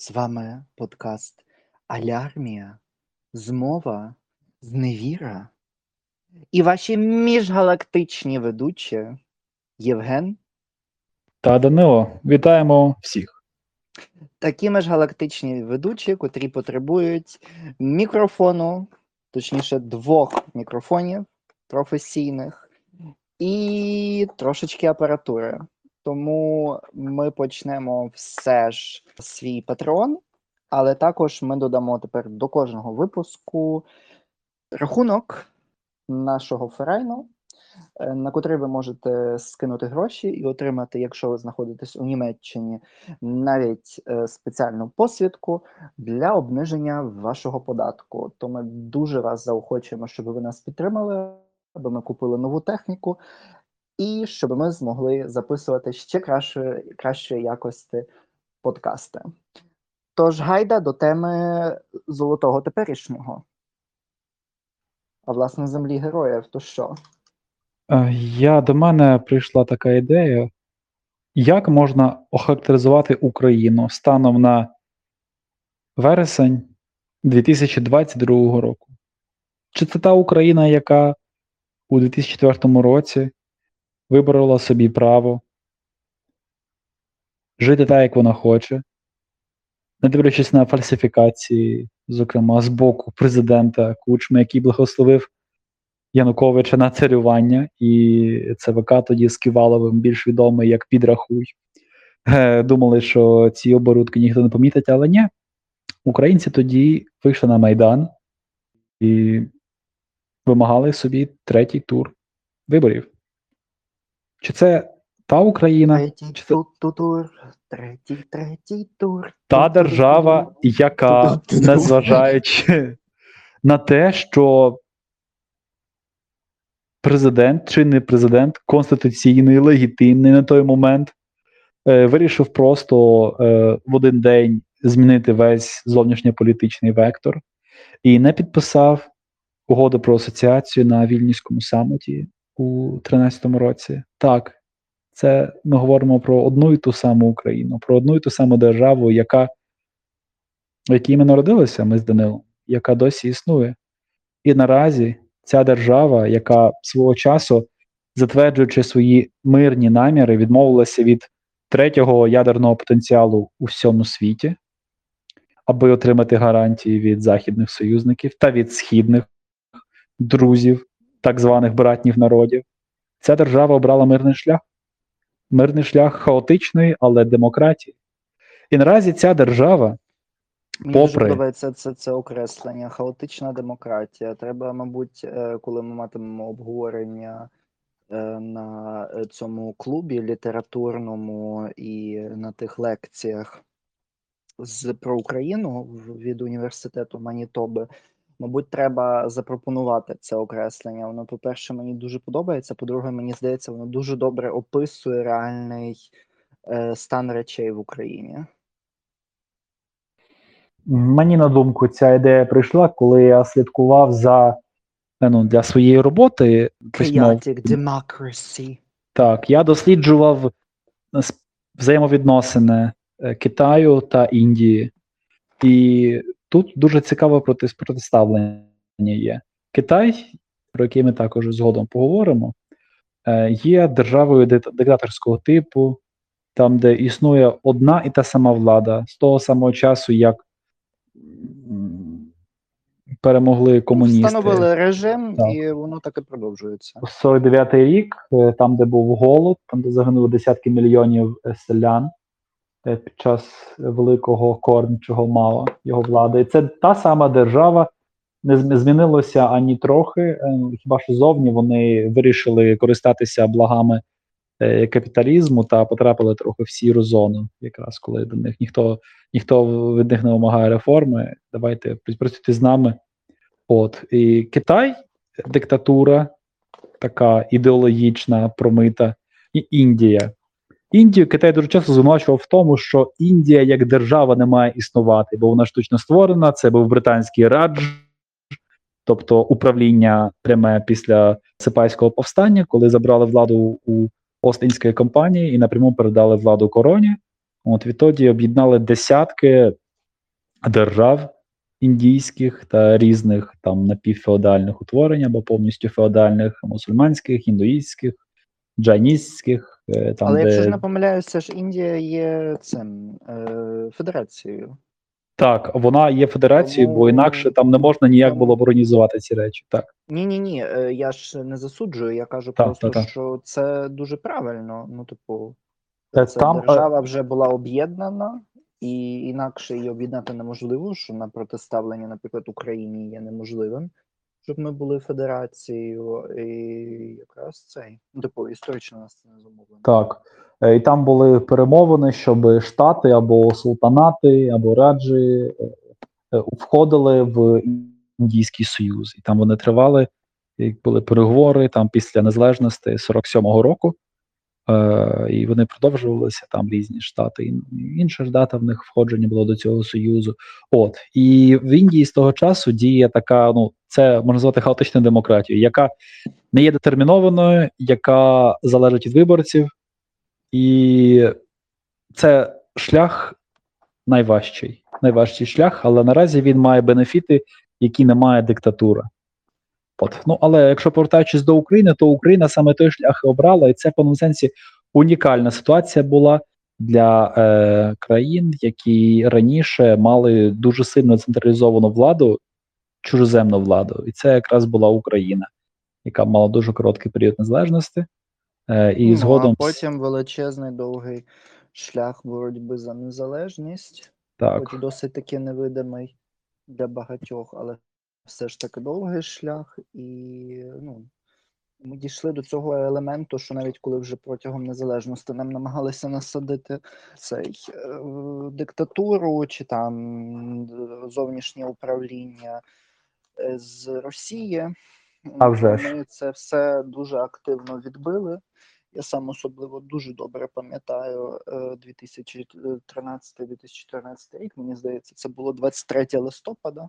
З вами подкаст Алярмія, Змова, Зневіра і ваші міжгалактичні ведучі Євген. Та Данило, вітаємо всіх. Такі міжгалактичні ведучі, котрі потребують мікрофону, точніше, двох мікрофонів професійних і трошечки апаратури. Тому ми почнемо все ж свій патрон, але також ми додамо тепер до кожного випуску рахунок нашого ферайну, е, на котрий ви можете скинути гроші і отримати, якщо ви знаходитесь у Німеччині, навіть е, спеціальну посвідку для обниження вашого податку. То ми дуже вас заохочуємо, щоб ви нас підтримали, аби ми купили нову техніку і щоб ми змогли записувати ще кращої, кращої якості подкасти. Тож гайда до теми золотого теперішнього. А власне землі героїв, то що? Е, Я до мене прийшла така ідея, як можна охарактеризувати Україну станом на вересень 2022 року? Чи це та Україна, яка у 2004 році виборола собі право жити так, як вона хоче, не дивлячись на фальсифікації, зокрема з боку президента Кучми, який благословив Януковича на царювання, і ЦВК тоді з Ківаловим, більш відомий як підрахуй. Е, Думали, що ці оборудки ніхто не помітить, але ні. Українці тоді вийшли на Майдан і вимагали собі третій тур виборів. Чи це та Україна, Третій чи це ту- тур, третій, третій тур. та держава, яка, незважаючи на те, що президент чи не президент, конституційний, легітимний на той момент, е, вирішив просто е, в один день змінити весь зовнішньополітичний вектор і не підписав угоду про асоціацію на Вільнюському саміті у 2013 році. Так, це ми говоримо про одну і ту саму Україну, про одну і ту саму державу, яка в якій ми народилися, ми з Данилом, яка досі існує. І наразі ця держава, яка свого часу, затверджуючи свої мирні наміри, відмовилася від третього ядерного потенціалу у всьому світі, аби отримати гарантії від західних союзників та від східних друзів, так званих братніх народів, ця держава обрала мирний шлях. Мирний шлях хаотичної, але демократії. І наразі ця держава Мені дуже подобається це, це окреслення. Хаотична демократія. Треба, мабуть, е, коли ми матимемо обговорення е, на цьому клубі літературному і на тих лекціях з про Україну від університету Манітоби. Мабуть, треба запропонувати це окреслення. Воно, по-перше, мені дуже подобається. По-друге, мені здається, воно дуже добре описує реальний е, стан речей в Україні. Мені на думку ця ідея прийшла, коли я слідкував за е, ну, для своєї роботи. Chaotic democracy. Так, я досліджував е, взаємовідносини е, Китаю та Індії. І тут дуже цікаве проти- протиставлення є. Китай, про який ми також згодом поговоримо, е, є державою диктаторського типу, там, де існує одна і та сама влада з того самого часу, як перемогли комуністи. Встановили режим, Так. і воно так і продовжується. 49-й рік, е, там, де був голод, там, де загинули десятки мільйонів е, селян під час великого кормчого мала його влади. І це та сама держава, не зм- змінилося ані трохи. е, Хіба що зовні вони вирішили користатися благами е, капіталізму та потрапили трохи в сіру зону, якраз коли до них ніхто ніхто від них не вимагає реформи. Давайте працюйте з нами. От і Китай, диктатура, така ідеологічна, промита, і Індія. Індію Китай дуже часто звинувачував в тому, що Індія як держава не має існувати, бо вона штучно створена. Це був британський радж, тобто управління пряме після Сипайського повстання, коли забрали владу у Остинської компанії і напряму передали владу короні. От відтоді об'єднали десятки держав індійських та різних там напівфеодальних утворень або повністю феодальних мусульманських, індуїстських, джайністських. е, Там, Але де... якщо ж не помиляюся, ж Індія є цим е, федерацією. Так, вона є федерацією, бо інакше там не можна ніяк було б організувати ці речі. Так. Ні, ні, ні. Я ж не засуджую. Я кажу Так, просто, так, так. що це дуже правильно. Ну, типу, Е, це там, е, держава вже була об'єднана, і інакше її об'єднати неможливо, що на протиставлення, наприклад, Україні є неможливим, щоб ми були федерацією, і якраз цей ну, типу історично нас не замовлено. Так. Е, І там були перемовини, щоб штати або султанати, або раджі е, е, входили в Індійський Союз. І там вони тривали, були переговори там після незалежності 47-го року. Е, і вони продовжувалися там різні штати. Інша ж дата в них входження було до цього союзу. От і в Індії з того часу діє така, ну це можна назвати хаотичною демократією, яка не є детермінованою, яка залежить від виборців, і це шлях найважчий, найважчий шлях, але наразі він має бенефіти, які не має диктатура. От. Ну, але якщо повертаючись до України, то Україна саме той шлях і обрала, і це в певному сенсі унікальна ситуація була для е, країн, які раніше мали дуже сильно централізовану владу, чужоземну владу. І це якраз була Україна, яка мала дуже короткий період незалежності. Е, і Ну, згодом а потім величезний довгий шлях боротьби за незалежність. так, хоч досить таки невидимий для багатьох, але все ж таки довгий шлях, і ну, ми дійшли до цього елементу, що навіть коли вже протягом незалежності нам намагалися насадити цей е, диктатуру чи там е, зовнішнє управління е, з Росії, А вже ж. ми це все дуже активно відбили. Я сам особливо дуже добре пам'ятаю е, 2013-2014 рік. Мені здається, це було 23 листопада,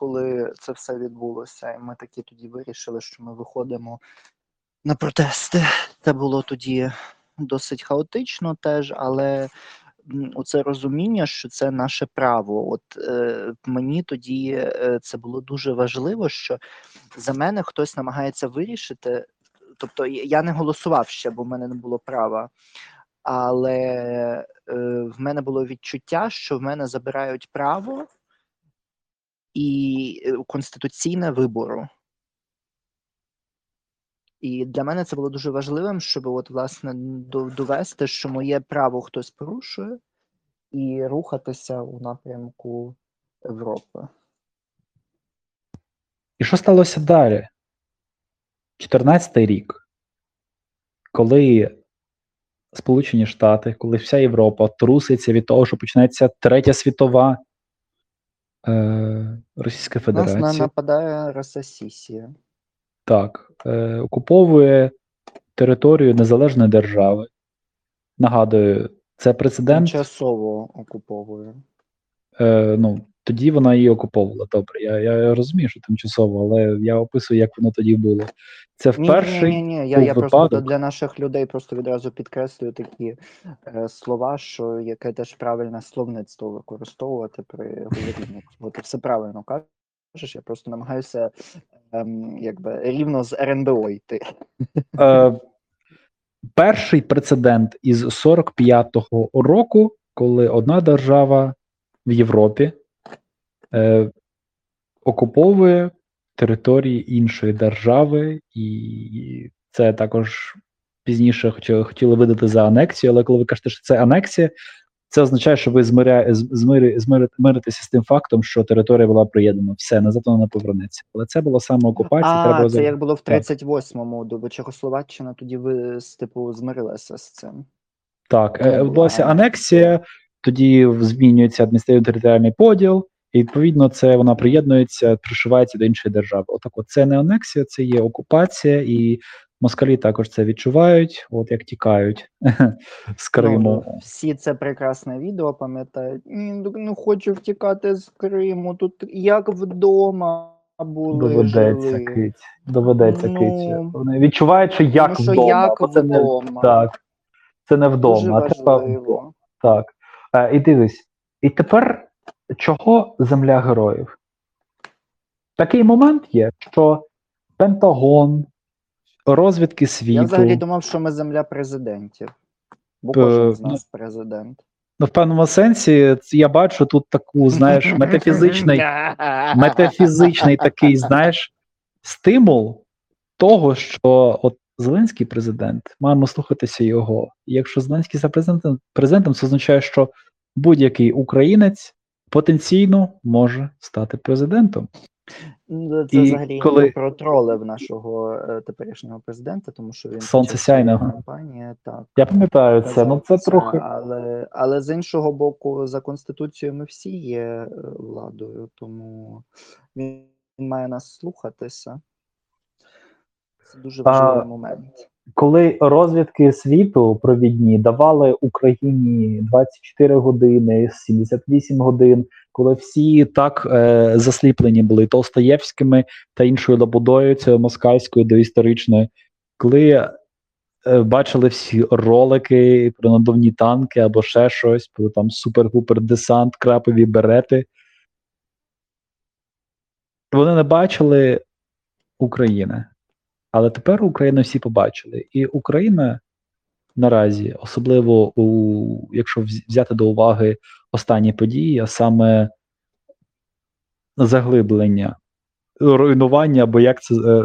коли це все відбулося. І ми такі тоді вирішили, що ми виходимо на протести. Це було тоді досить хаотично теж, але оце розуміння, що це наше право. От е, мені тоді е, це було дуже важливо, що за мене хтось намагається вирішити. Тобто я не голосував ще, бо в мене не було права. Але е, в мене було відчуття, що в мене забирають право і е, конституційне вибору. І для мене це було дуже важливим, щоб от, власне довести, що моє право хтось порушує, і рухатися у напрямку Європи. І що сталося далі? 14-й рік, коли Сполучені Штати, коли вся Європа труситься від того, що почнеться третя світова е, Російська Нас на- Федерація, нападає Рососісія. так, е, окуповує територію незалежної держави. Нагадую, це прецедент. Тимчасово окуповує. Е, ну, тоді вона її окуповувала. Добре, я, я розумію, що тимчасово, але я описую, як воно тоді було. Це Ні, ні, ні, ні. Я, я просто для наших людей просто відразу підкреслюю такі е, слова, що яке теж правильне словництво використовувати при говорінні. Бо ти все правильно кажеш. Я просто намагаюся ем, якби рівно з РНБО йти. Е, перший прецедент із 45-го року, коли одна держава в Європі е, окуповує території іншої держави, і це також пізніше хотіли, хотіли видати за анексію, але коли ви кажете, що це анексія, це означає, що ви змиря, змири, змири, миритеся з тим фактом, що територія була приєднана. Все, назад вона не повернеться. Але це була саме окупація. А, треба це за- як було в так. 38-му, до Чехословаччина тоді ви типу змирилася з цим. Так, е, була відбулася анексія. анексія, тоді змінюється адміністративно-територіальний поділ, і відповідно це вона приєднується, пришивається до іншої держави. Отак, от це не анексія, це є окупація, і москалі також це відчувають, от як тікають з Криму. Ну, всі це прекрасне відео пам'ятають. Ні, ну, ну хочу втікати з Криму. Тут як вдома були. Доведеться жили. кить. Доведеться Ну, кить. Вони відчувають, що як Тому що вдома. як бо це не вдома. так. Це не Дуже вдома, а треба Так. Е, і дивись, і тепер чого земля героїв? Такий момент є, що Пентагон, розвідки світу. Я взагалі думав, що ми земля президентів. Бо Е, кожен з ну, нас президент. Ну, в певному сенсі, я бачу тут таку, знаєш, метафізичний, метафізичний такий, знаєш, стимул того, що от Зеленський президент, маємо слухатися його. І якщо Зеленський став президентом, президентом, це означає, що будь-який українець потенційно може стати президентом. Ну, Це І взагалі коли- коли... про тролив нашого е, теперішнього президента, тому що він Сонце сяйного. кампанії так. Я пам'ятаю це, ну це трохи. Але, але з іншого боку, за конституцією ми всі є е, владою, тому він, має нас слухатися. Це дуже А, важливий момент. Коли розвідки світу провідні давали Україні 24 години, 78 годин, коли всі так е, засліплені були Толстоєвськими та іншою лабудою, цією москальською доісторичною, коли е, бачили всі ролики про надувні танки або ще щось, про там супер-пупер десант, крапові берети. Вони не бачили України. Але тепер Україну всі побачили. І Україна наразі, особливо у, якщо взяти до уваги останні події, а саме заглиблення, руйнування, або як це е,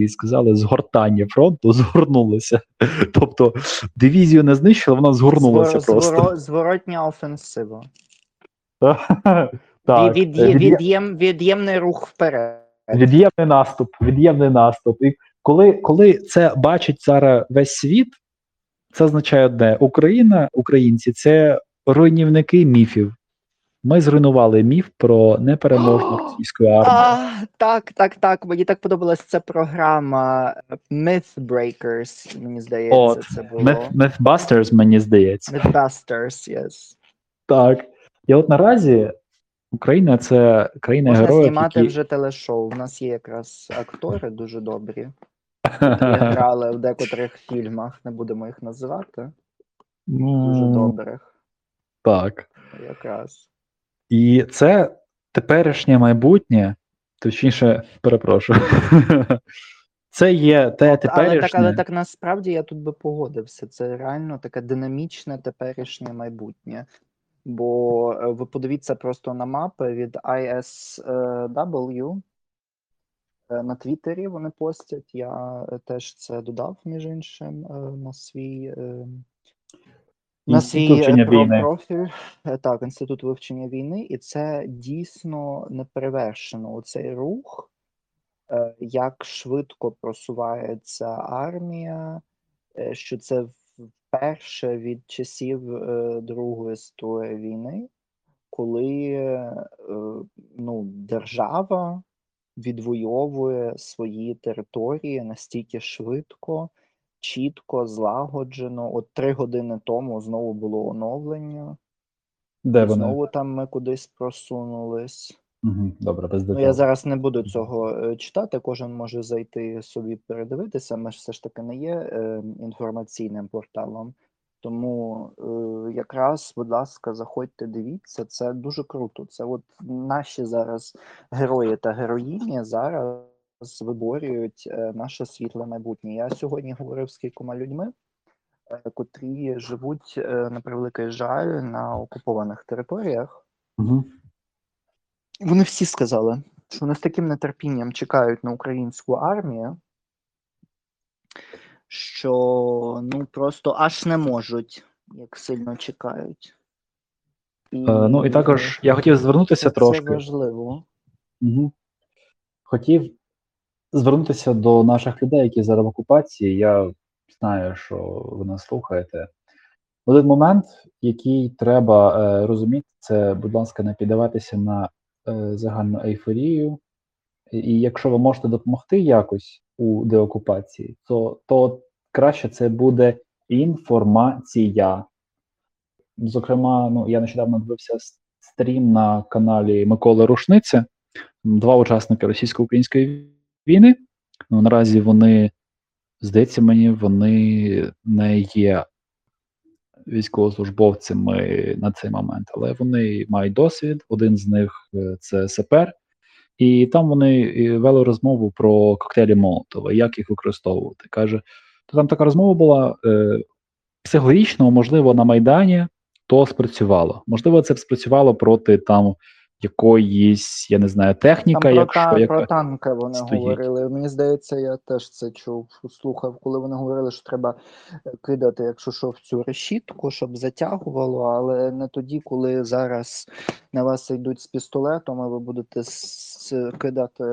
е, сказали, згортання фронту згорнулося. Тобто дивізію не знищили, вона згорнулася Звор- просто. Зворотня офенсива. Так, Від, е, від, від'єм, від'ємний рух вперед. Від'ємний наступ, від'ємний наступ. І коли, коли це бачить зараз весь світ, це означає одне: Україна, українці це руйнівники міфів. Ми зруйнували міф про непереможну російську армію. А, так, так, так. Мені так подобалась ця програма Mythbreakers, мені здається, От, це було. Myth, Mythbusters, мені здається. Mythbusters, yes. Так. І от наразі Україна це країна Можна героїв, знімати які... вже телешоу. У нас є якраз актори дуже добрі, які грали в декотрих фільмах, не будемо їх називати. Дуже Ну, добрих, Так. якраз. І це теперішнє майбутнє, точніше, перепрошую. Це є те Але теперішнє. так, але так насправді я тут би погодився. Це реально таке динамічне теперішнє майбутнє. Бо е, ви подивіться просто на мапи від ISW. Е, На Твіттері вони постять. Я е, теж це додав, між іншим, е, на свій. На свій профіль, так, інститут вивчення війни, і це дійсно неперевершено. Оцей рух, як швидко просувається армія, що це вперше від часів Другої світової війни, коли ну, держава відвоює свої території настільки швидко, чітко, злагоджено. От три години тому знову було оновлення, Де вони? знову там ми кудись просунулись. Угу, добре, без Ну, я зараз не буду цього е, читати, кожен може зайти собі передивитися. Ми ж все ж таки не є е, інформаційним порталом. Тому е, якраз, будь ласка, заходьте, дивіться, це дуже круто. Це от наші зараз герої та героїні зараз виборюють е, наше світле майбутнє. Я сьогодні говорив з кількома людьми, е, котрі живуть е, на превеликий жаль на окупованих територіях. Угу. Вони всі сказали, що вони з таким нетерпінням чекають на українську армію, що ну просто аж не можуть, як сильно чекають. І, Е, ну і також я хотів звернутися це, трошки. Це важливо. Угу. Хотів звернутися до наших людей, які зараз в окупації. Я знаю, що ви нас слухаєте. Один момент, який треба е, розуміти, це, будь ласка, не піддаватися на е, загальну ейфорію. І, і якщо ви можете допомогти якось у деокупації, то, то краще це буде інформація. Зокрема, ну я нещодавно дивився стрім на каналі Миколи Рушниця. Два учасники російсько-української війни. Ну, наразі вони, здається мені, вони не є військовослужбовцями на цей момент, але вони мають досвід. Один з них е, це сапер, і там вони е, вели розмову про коктейлі Молотова, як їх використовувати. Каже, то там така розмова була е, психологічно, можливо, на Майдані то спрацювало. Можливо, це спрацювало проти там якоїсь, я не знаю, техніка, Там про, якщо та, яка... про танки вони стоїть. говорили. Мені здається, я теж це чув, слухав, коли вони говорили, що треба е, кидати, якщо що, в цю решітку, щоб затягувало, але не тоді, коли зараз на вас йдуть з пістолетом, і ви будете кидати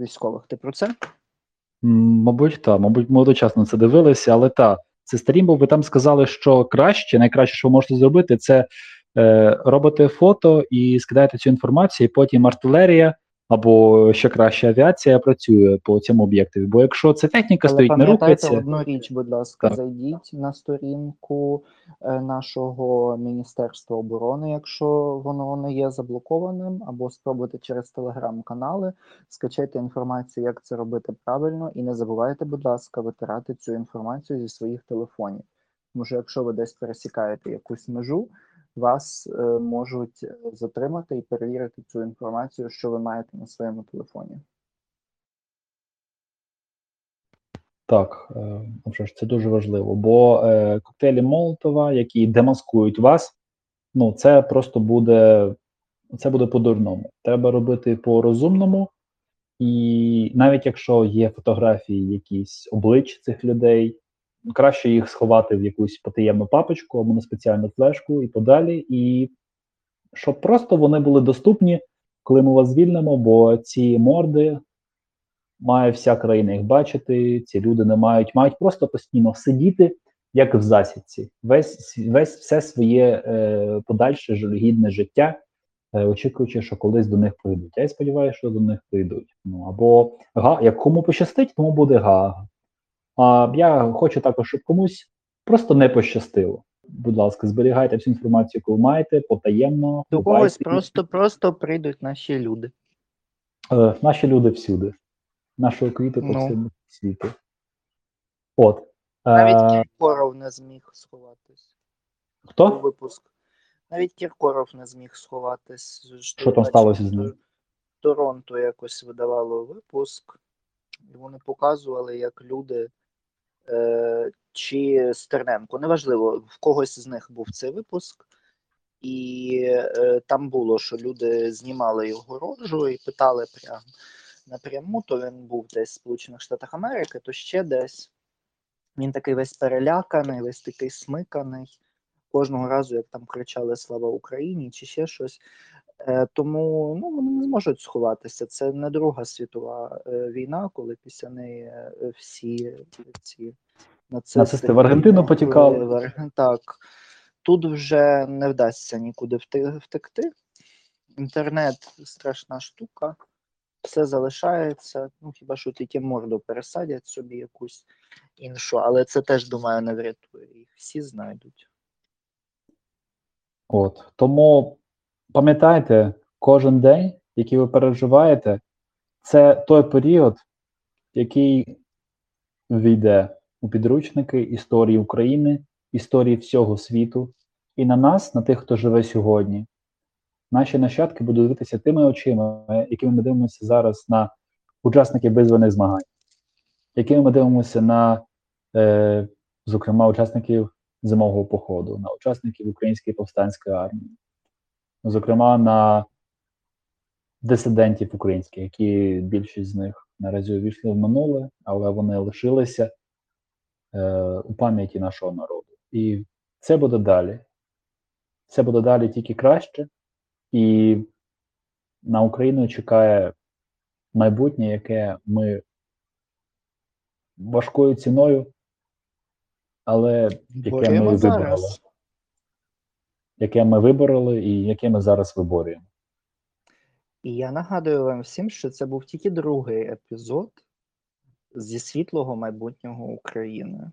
військових. Ти про це? Мабуть, так, мабуть, ми одночасно це дивилися, але так, це старім, бо ви там сказали, що краще, найкраще, що ви можете зробити, це е, робити фото і скидаєте цю інформацію, і потім артилерія або ще краще авіація працює по цьому об'єктові. Бо якщо це техніка Але стоїть, не рухається, одну річ, будь ласка, Так. зайдіть на сторінку е, нашого Міністерства оборони, якщо воно не є заблокованим, або спробуйте через телеграм-канали, скачайте інформацію, як це робити правильно, і не забувайте, будь ласка, витирати цю інформацію зі своїх телефонів. Тому що якщо ви десь пересікаєте якусь межу, вас е, можуть затримати і перевірити цю інформацію, що ви маєте на своєму телефоні. Так, е, вже ж це дуже важливо, бо е, коктейлі Молотова, які демаскують вас, ну це просто буде це буде по-дурному. Треба робити по-розумному, і навіть якщо є фотографії якісь облич цих людей, краще їх сховати в якусь потаємну папочку або на спеціальну флешку і подалі, і щоб просто вони були доступні, коли ми вас звільнимо, бо ці морди має вся країна їх бачити. Ці люди не мають, мають просто постійно сидіти, як в засідці, весь весь все своє е, подальше жалюгідне життя, е, очікуючи, що колись до них прийдуть. Я сподіваюся, що до них прийдуть. Ну або га, як кому пощастить, тому буде гага. А я хочу також, щоб комусь просто не пощастило. Будь ласка, зберігайте всю інформацію, яку ви маєте, потаємно. До когось просто просто прийдуть наші люди. Е, наші люди всюди, нашого квіту по Ну. всьому світу. От. Навіть Е, Кіркоров не зміг сховатись хто? випуск. Навіть Кіркоров не зміг сховатись. Ж Що там сталося з ним? Торонто якось видавало випуск, і вони показували, як люди чи Стерненко, неважливо, в когось з них був цей випуск, і е, там було, що люди знімали його рожу і питали прямо напряму, то він був десь в Сполучених Штатах Америки, то ще десь. Він такий весь переляканий, весь такий смиканий. Кожного разу, як там кричали Слава Україні чи ще щось. Е, тому ну, вони не зможуть сховатися. Це не Друга світова е, війна, коли після неї е, всі ці нацисти, Нацисти в Аргентину потікали. в Арген- Так. Тут вже не вдасться нікуди втекти. Інтернет страшна штука, все залишається. Ну, хіба що тільки морду пересадять собі якусь іншу, але це теж, думаю, не врятує. Їх всі знайдуть. От. Тому пам'ятайте, кожен день, який ви переживаєте, це той період, який війде у підручники історії України, історії всього світу, і на нас, на тих, хто живе сьогодні. Наші нащадки будуть дивитися тими очима, якими ми дивимося зараз на учасників визваних змагань, якими ми дивимося на, е, зокрема, учасників зимового походу, на учасників Української повстанської армії, зокрема на дисидентів українських, які більшість з них наразі увійшли в минуле, але вони лишилися е, у пам'яті нашого народу. І це буде далі. Це буде далі тільки краще, і на Україну чекає майбутнє, яке ми важкою ціною, але яке ми Борюємо вибороли. зараз. Яке ми вибороли і яке ми зараз виборюємо. І я нагадую вам всім, що це був тільки другий епізод зі світлого майбутнього України.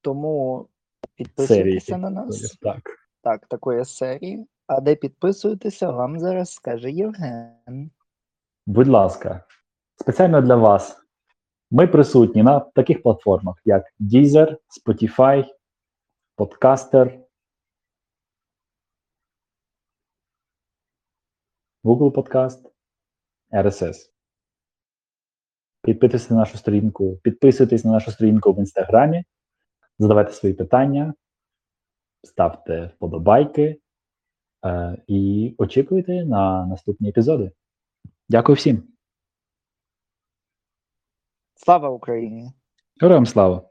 Тому підписуйтеся Серії. на нас. Так. Так, такої серії. А де підписуєтеся, вам зараз скаже Євген. Будь ласка, спеціально для вас. Ми присутні на таких платформах, як Deezer, Spotify, Podcaster, Google Podcast, RSS. Підписуйтесь на нашу сторінку, підписуйтесь на нашу сторінку в інстаграмі, задавайте свої питання, ставте вподобайки е, і очікуйте на наступні епізоди. Дякую всім. Слава Україні! Героям слава!